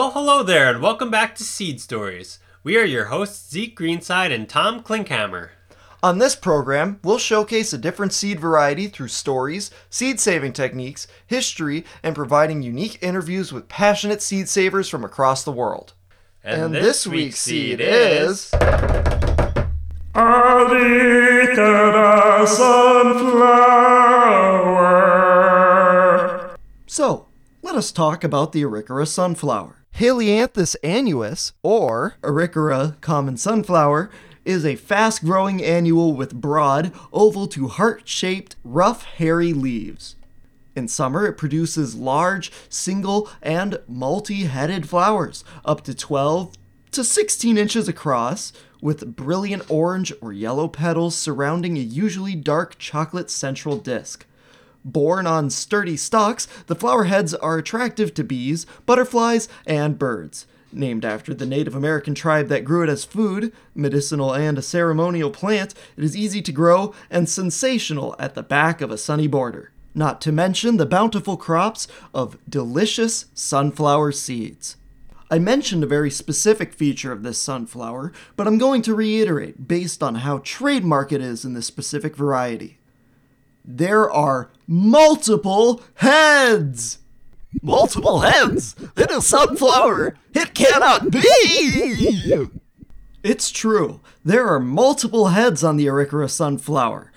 Well, hello there, and welcome back to Seed Stories. We are your hosts, Zeke Greenside and Tom Klinkhammer. On this program, we'll showcase a different seed variety through stories, seed saving techniques, history, and providing unique interviews with passionate seed savers from across the world. And, this, week's seed is. Arikara sunflower. So, let us talk about the Arikara sunflower. Helianthus annuus, or Arikara common sunflower, is a fast growing annual with broad, oval to heart shaped, rough, hairy leaves. In summer, it produces large, single, and multi headed flowers, up to 12 to 16 inches across, with brilliant orange or yellow petals surrounding a usually dark chocolate central disc. Borne on sturdy stalks, the flower heads are attractive to bees, butterflies, and birds. Named after the Native American tribe that grew it as food, medicinal, and a ceremonial plant, it is easy to grow and sensational at the back of a sunny border. Not to mention the bountiful crops of delicious sunflower seeds. I mentioned a very specific feature of this sunflower, but I'm going to reiterate based on how trademark it is in this specific variety. There are multiple heads! Multiple heads in a sunflower. It cannot be. It's true. There are multiple heads on the Arikara sunflower.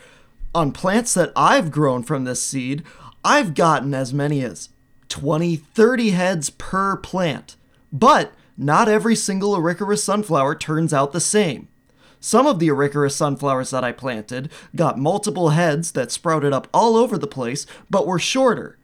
On plants that I've grown from this seed, I've gotten as many as 20, 30 heads per plant. But not every single Arikara sunflower turns out the same. Some of the Arikara sunflowers that I planted got multiple heads that sprouted up all over the place, but were shorter.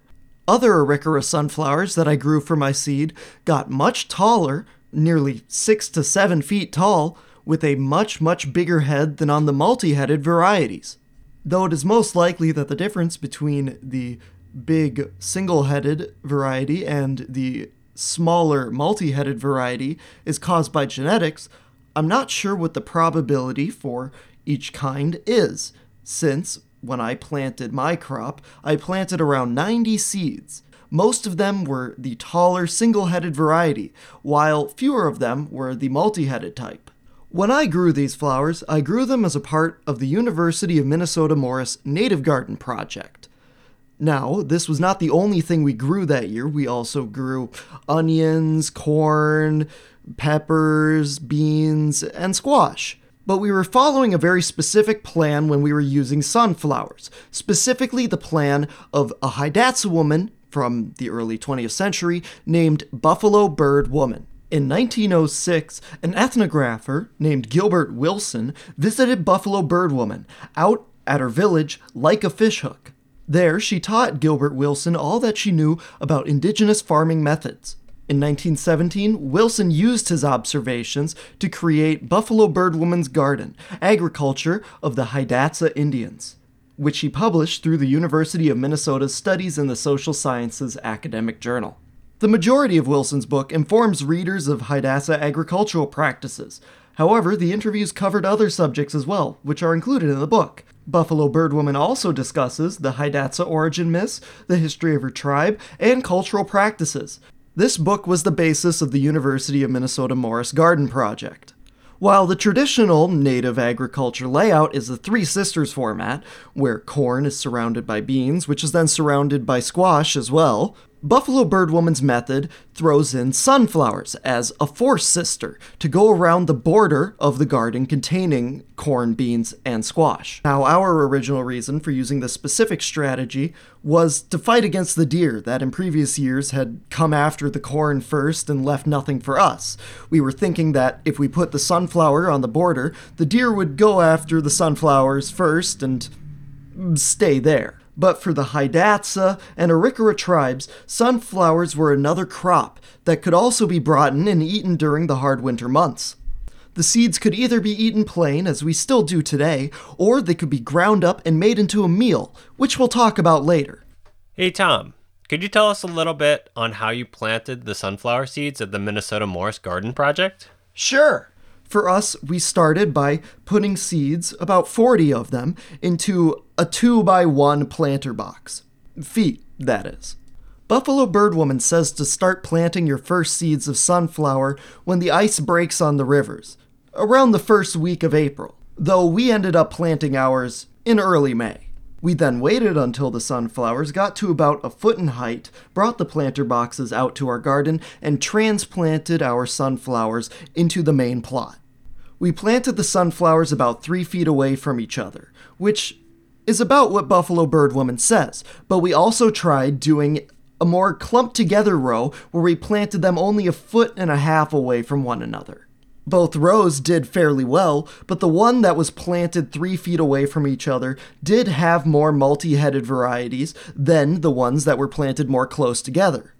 Other Arikara sunflowers that I grew from my seed got much taller, nearly 6 to 7 feet tall, with a much, much bigger head than on the multi headed varieties. Though it is most likely that the difference between the big single headed variety and the smaller multi headed variety is caused by genetics, I'm not sure what the probability for each kind is, since when I planted my crop, I planted around 90 seeds. Most of them were the taller single headed variety, while fewer of them were the multi headed type. When I grew these flowers, I grew them as a part of the University of Minnesota Morris Native Garden Project. Now, this was not the only thing we grew that year. We also grew onions, corn, peppers, beans, and squash. But we were following a very specific plan when we were using sunflowers, specifically the plan of a Hidatsa woman from the early 20th century named Buffalo Bird Woman. In 1906, an ethnographer named Gilbert Wilson visited Buffalo Bird Woman out at her village Like-a-Fishhook. There, she taught Gilbert Wilson all that she knew about indigenous farming methods. In 1917, Wilson used his observations to create Buffalo Bird Woman's Garden, Agriculture of the Hidatsa Indians, which he published through the University of Minnesota's Studies in the Social Sciences academic journal. The majority of Wilson's book informs readers of Hidatsa agricultural practices. However, the interviews covered other subjects as well, which are included in the book. Buffalo Bird Woman also discusses the Hidatsa origin myths, the history of her tribe, and cultural practices. This book was the basis of the University of Minnesota Morris Garden Project. While the traditional native agriculture layout is the Three Sisters format, where corn is surrounded by beans, which is then surrounded by squash as well, Buffalo Bird Woman's method throws in sunflowers as a fourth sister to go around the border of the garden containing corn, beans, and squash. Now, our original reason for using this specific strategy was to fight against the deer that in previous years had come after the corn first and left nothing for us. We were thinking that if we put the sunflower on the border, the deer would go after the sunflowers first and stay there. But for the Hidatsa and Arikara tribes, sunflowers were another crop that could also be brought in and eaten during the hard winter months. The seeds could either be eaten plain, as we still do today, or they could be ground up and made into a meal, which we'll talk about later. Hey, Tom, could you tell us a little bit on how you planted the sunflower seeds at the Minnesota Morris Garden Project? Sure. For us, we started by putting seeds, about 40 of them, into a 2 by 1 planter box. Feet, that is. Buffalo Bird Woman says to start planting your first seeds of sunflower when the ice breaks on the rivers, around the first week of April, though we ended up planting ours in early May. We then waited until the sunflowers got to about a foot in height, brought the planter boxes out to our garden, and transplanted our sunflowers into the main plot. We planted the sunflowers about three feet away from each other, which is about what Buffalo Bird Woman says, but we also tried doing a more clumped together row where we planted them only a foot and a half away from one another. Both rows did fairly well, but the one that was planted three feet away from each other did have more multi headed varieties than the ones that were planted more close together.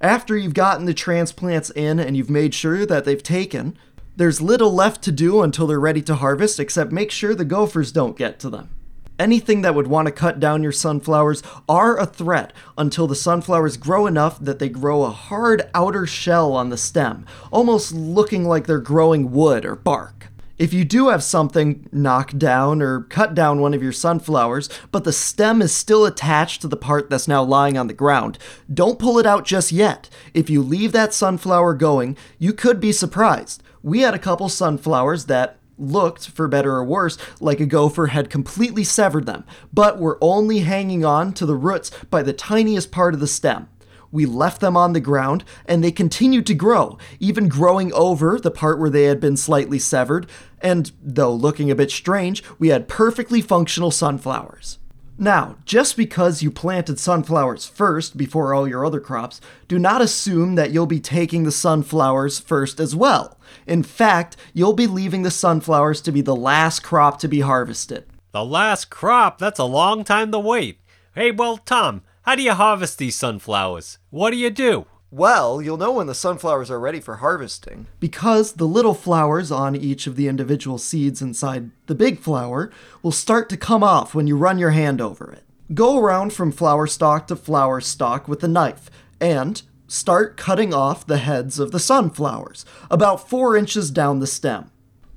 After you've gotten the transplants in and you've made sure that they've taken, there's little left to do until they're ready to harvest except make sure the gophers don't get to them. Anything that would want to cut down your sunflowers are a threat until the sunflowers grow enough that they grow a hard outer shell on the stem, almost looking like they're growing wood or bark. If you do have something knock down or cut down one of your sunflowers, but the stem is still attached to the part that's now lying on the ground, don't pull it out just yet. If you leave that sunflower going, you could be surprised. We had a couple sunflowers that looked, for better or worse, like a gopher had completely severed them, but were only hanging on to the roots by the tiniest part of the stem. We left them on the ground, and they continued to grow, even growing over the part where they had been slightly severed, and though looking a bit strange, we had perfectly functional sunflowers. Now, just because you planted sunflowers first before all your other crops, do not assume that you'll be taking the sunflowers first as well. In fact, you'll be leaving the sunflowers to be the last crop to be harvested. The last crop? That's a long time to wait. Hey, well, Tom, how do you harvest these sunflowers? What do you do? Well, you'll know when the sunflowers are ready for harvesting. Because the little flowers on each of the individual seeds inside the big flower will start to come off when you run your hand over it. Go around from flower stalk to flower stalk with a knife and start cutting off the heads of the sunflowers, about four inches down the stem.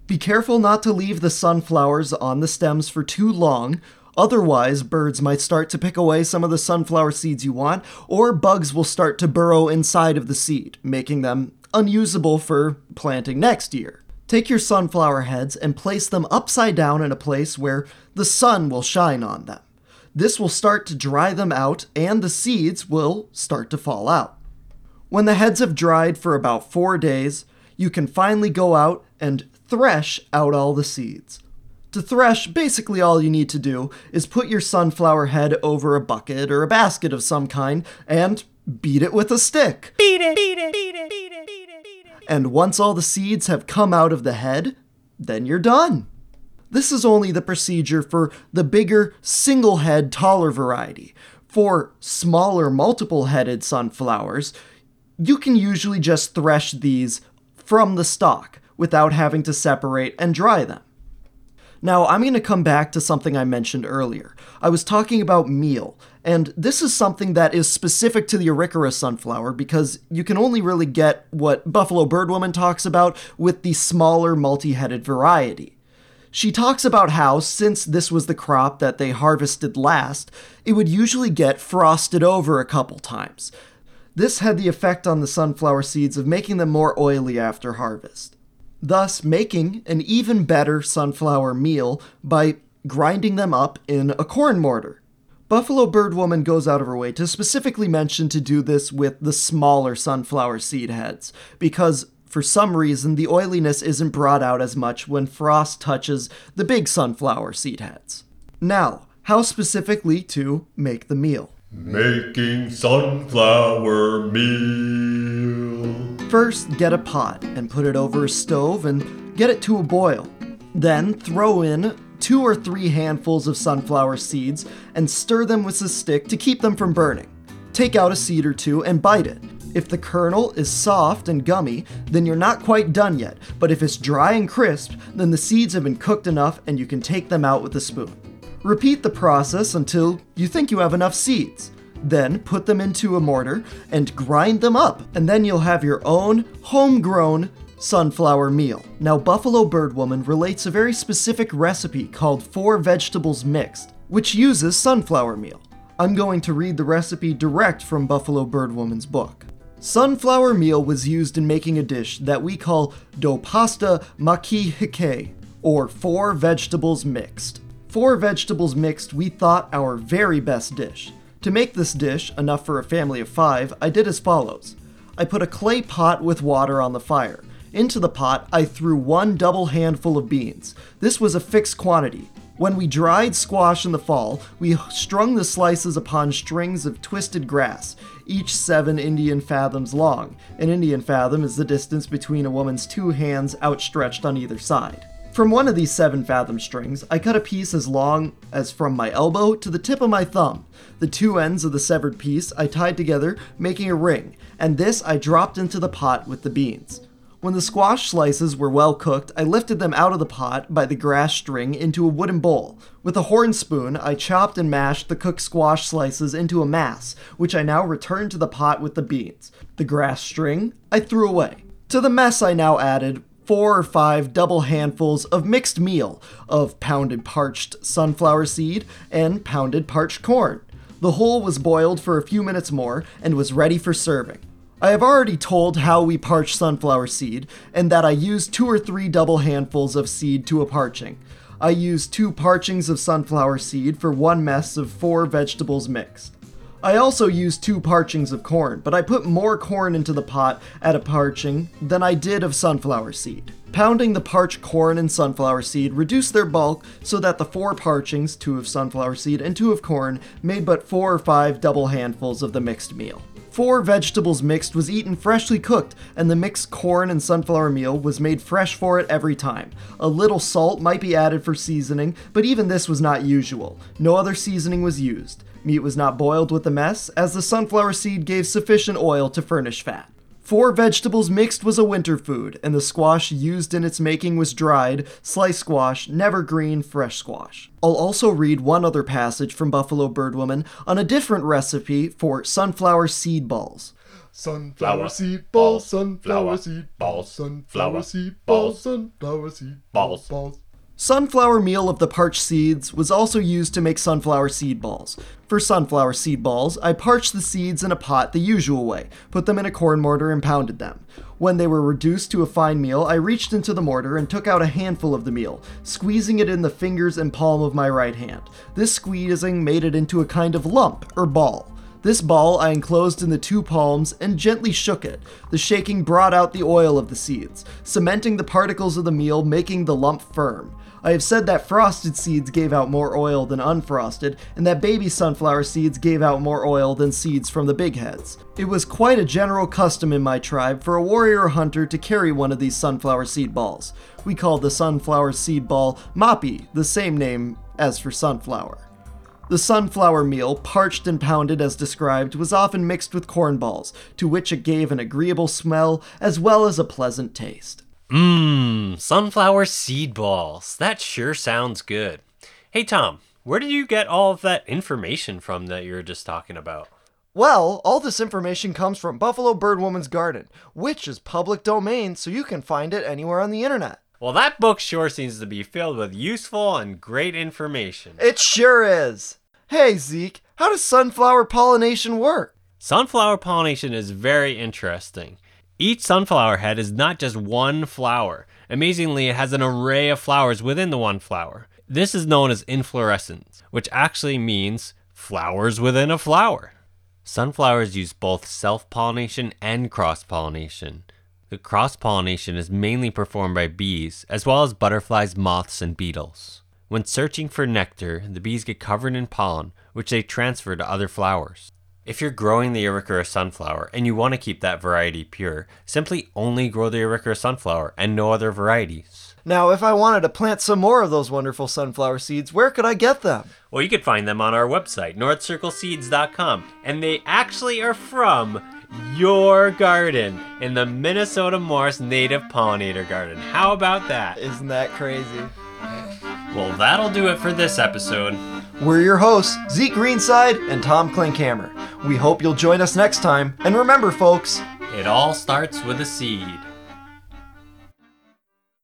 Be careful not to leave the sunflowers on the stems for too long, Otherwise, birds might start to pick away some of the sunflower seeds you want, or bugs will start to burrow inside of the seed, making them unusable for planting next year. Take your sunflower heads and place them upside down in a place where the sun will shine on them. This will start to dry them out, and the seeds will start to fall out. When the heads have dried for about four days, you can finally go out and thresh out all the seeds. To thresh, basically all you need to do is put your sunflower head over a bucket or a basket of some kind and beat it with a stick. Beat it, beat it, beat it, beat it, beat it, beat it. And once all the seeds have come out of the head, then you're done. This is only the procedure for the bigger, single head, taller variety. For smaller, multiple headed sunflowers, you can usually just thresh these from the stalk without having to separate and dry them. Now, I'm going to come back to something I mentioned earlier. I was talking about meal, and this is something that is specific to the Arikara sunflower because you can only really get what Buffalo Bird Woman talks about with the smaller multi headed variety. She talks about how, since this was the crop that they harvested last, it would usually get frosted over a couple times. This had the effect on the sunflower seeds of making them more oily after harvest thus making an even better sunflower meal by grinding them up in a corn mortar. Buffalo Bird Woman goes out of her way to specifically mention to do this with the smaller sunflower seed heads, because for some reason the oiliness isn't brought out as much when frost touches the big sunflower seed heads. Now, how specifically to make the meal? Making sunflower meal. First, get a pot and put it over a stove and get it to a boil. Then, throw in two or three handfuls of sunflower seeds and stir them with a stick to keep them from burning. Take out a seed or two and bite it. If the kernel is soft and gummy, then you're not quite done yet, but if it's dry and crisp, then the seeds have been cooked enough and you can take them out with a spoon. Repeat the process until you think you have enough seeds. Then put them into a mortar and grind them up, and then you'll have your own homegrown sunflower meal. Now, Buffalo Bird Woman relates a very specific recipe called Four Vegetables Mixed, which uses sunflower meal. I'm going to read the recipe direct from Buffalo Bird Woman's book. Sunflower meal was used in making a dish that we call do pasta makihike, or four vegetables mixed. Four vegetables mixed we thought our very best dish. To make this dish, enough for a family of five, I did as follows. I put a clay pot with water on the fire. Into the pot, I threw one double handful of beans. This was a fixed quantity. When we dried squash in the fall, we strung the slices upon strings of twisted grass, each seven Indian fathoms long. An Indian fathom is the distance between a woman's two hands outstretched on either side. From one of these seven fathom strings, I cut a piece as long as from my elbow to the tip of my thumb. The two ends of the severed piece I tied together, making a ring, and this I dropped into the pot with the beans. When the squash slices were well cooked, I lifted them out of the pot by the grass string into a wooden bowl. With a horn spoon, I chopped and mashed the cooked squash slices into a mass, which I now returned to the pot with the beans. The grass string I threw away. To the mess, I now added four or five double handfuls of mixed meal of pounded parched sunflower seed and pounded parched corn. The whole was boiled for a few minutes more and was ready for serving. I have already told how we parch sunflower seed, and that I use two or three double handfuls of seed to a parching. I use two parchings of sunflower seed for one mess of four vegetables mixed. I also used two parchings of corn, but I put more corn into the pot at a parching than I did of sunflower seed. Pounding the parched corn and sunflower seed reduced their bulk so that the four parchings, two of sunflower seed and two of corn, made but four or five double handfuls of the mixed meal. Four vegetables mixed was eaten freshly cooked, and the mixed corn and sunflower meal was made fresh for it every time. A little salt might be added for seasoning, but even this was not usual. No other seasoning was used. Meat was not boiled with the mess, as the sunflower seed gave sufficient oil to furnish fat. Four vegetables mixed was a winter food, and the squash used in its making was dried, sliced squash, never green, fresh squash. I'll also read one other passage from Buffalo Bird Woman on a different recipe for sunflower seed balls. Sunflower seed balls, balls, sunflower flower, seed balls, balls, sunflower flower, seed balls, balls, sunflower seed balls. balls. Sunflower meal of the parched seeds was also used to make sunflower seed balls. For sunflower seed balls, I parched the seeds in a pot the usual way, put them in a corn mortar, and pounded them. When they were reduced to a fine meal, I reached into the mortar and took out a handful of the meal, squeezing it in the fingers and palm of my right hand. This squeezing made it into a kind of lump or ball. This ball I enclosed in the two palms and gently shook it. The shaking brought out the oil of the seeds, cementing the particles of the meal, making the lump firm. I have said that frosted seeds gave out more oil than unfrosted, and that baby sunflower seeds gave out more oil than seeds from the big heads. It was quite a general custom in my tribe for a warrior hunter to carry one of these sunflower seed balls. We called the sunflower seed ball mapi, the same name as for sunflower. The sunflower meal, parched and pounded as described, was often mixed with corn balls, to which it gave an agreeable smell as well as a pleasant taste. Mmm, sunflower seed balls. That sure sounds good. Hey, Tom, where did you get all of that information from that you were just talking about? Well, all this information comes from Buffalo Bird Woman's Garden, which is public domain, so you can find it anywhere on the internet. Well, that book sure seems to be filled with useful and great information. It sure is. Hey, Zeke, how does sunflower pollination work? Sunflower pollination is very interesting. Each sunflower head is not just one flower. Amazingly, it has an array of flowers within the one flower. This is known as inflorescence, which actually means flowers within a flower. Sunflowers use both self pollination and cross pollination. The cross pollination is mainly performed by bees, as well as butterflies, moths, and beetles. When searching for nectar, the bees get covered in pollen, which they transfer to other flowers. If you're growing the Arikara sunflower and you want to keep that variety pure, simply only grow the Arikara sunflower and no other varieties. Now, if I wanted to plant some more of those wonderful sunflower seeds, where could I get them? Well, you could find them on our website, northcircleseeds.com, and they actually are from your garden in the Minnesota Morris Native Pollinator Garden. How about that? Isn't that crazy? Well, that'll do it for this episode. We're your hosts, Zeke Greenside and Tom Klinkhammer. We hope you'll join us next time. And remember, folks, It all starts with a seed.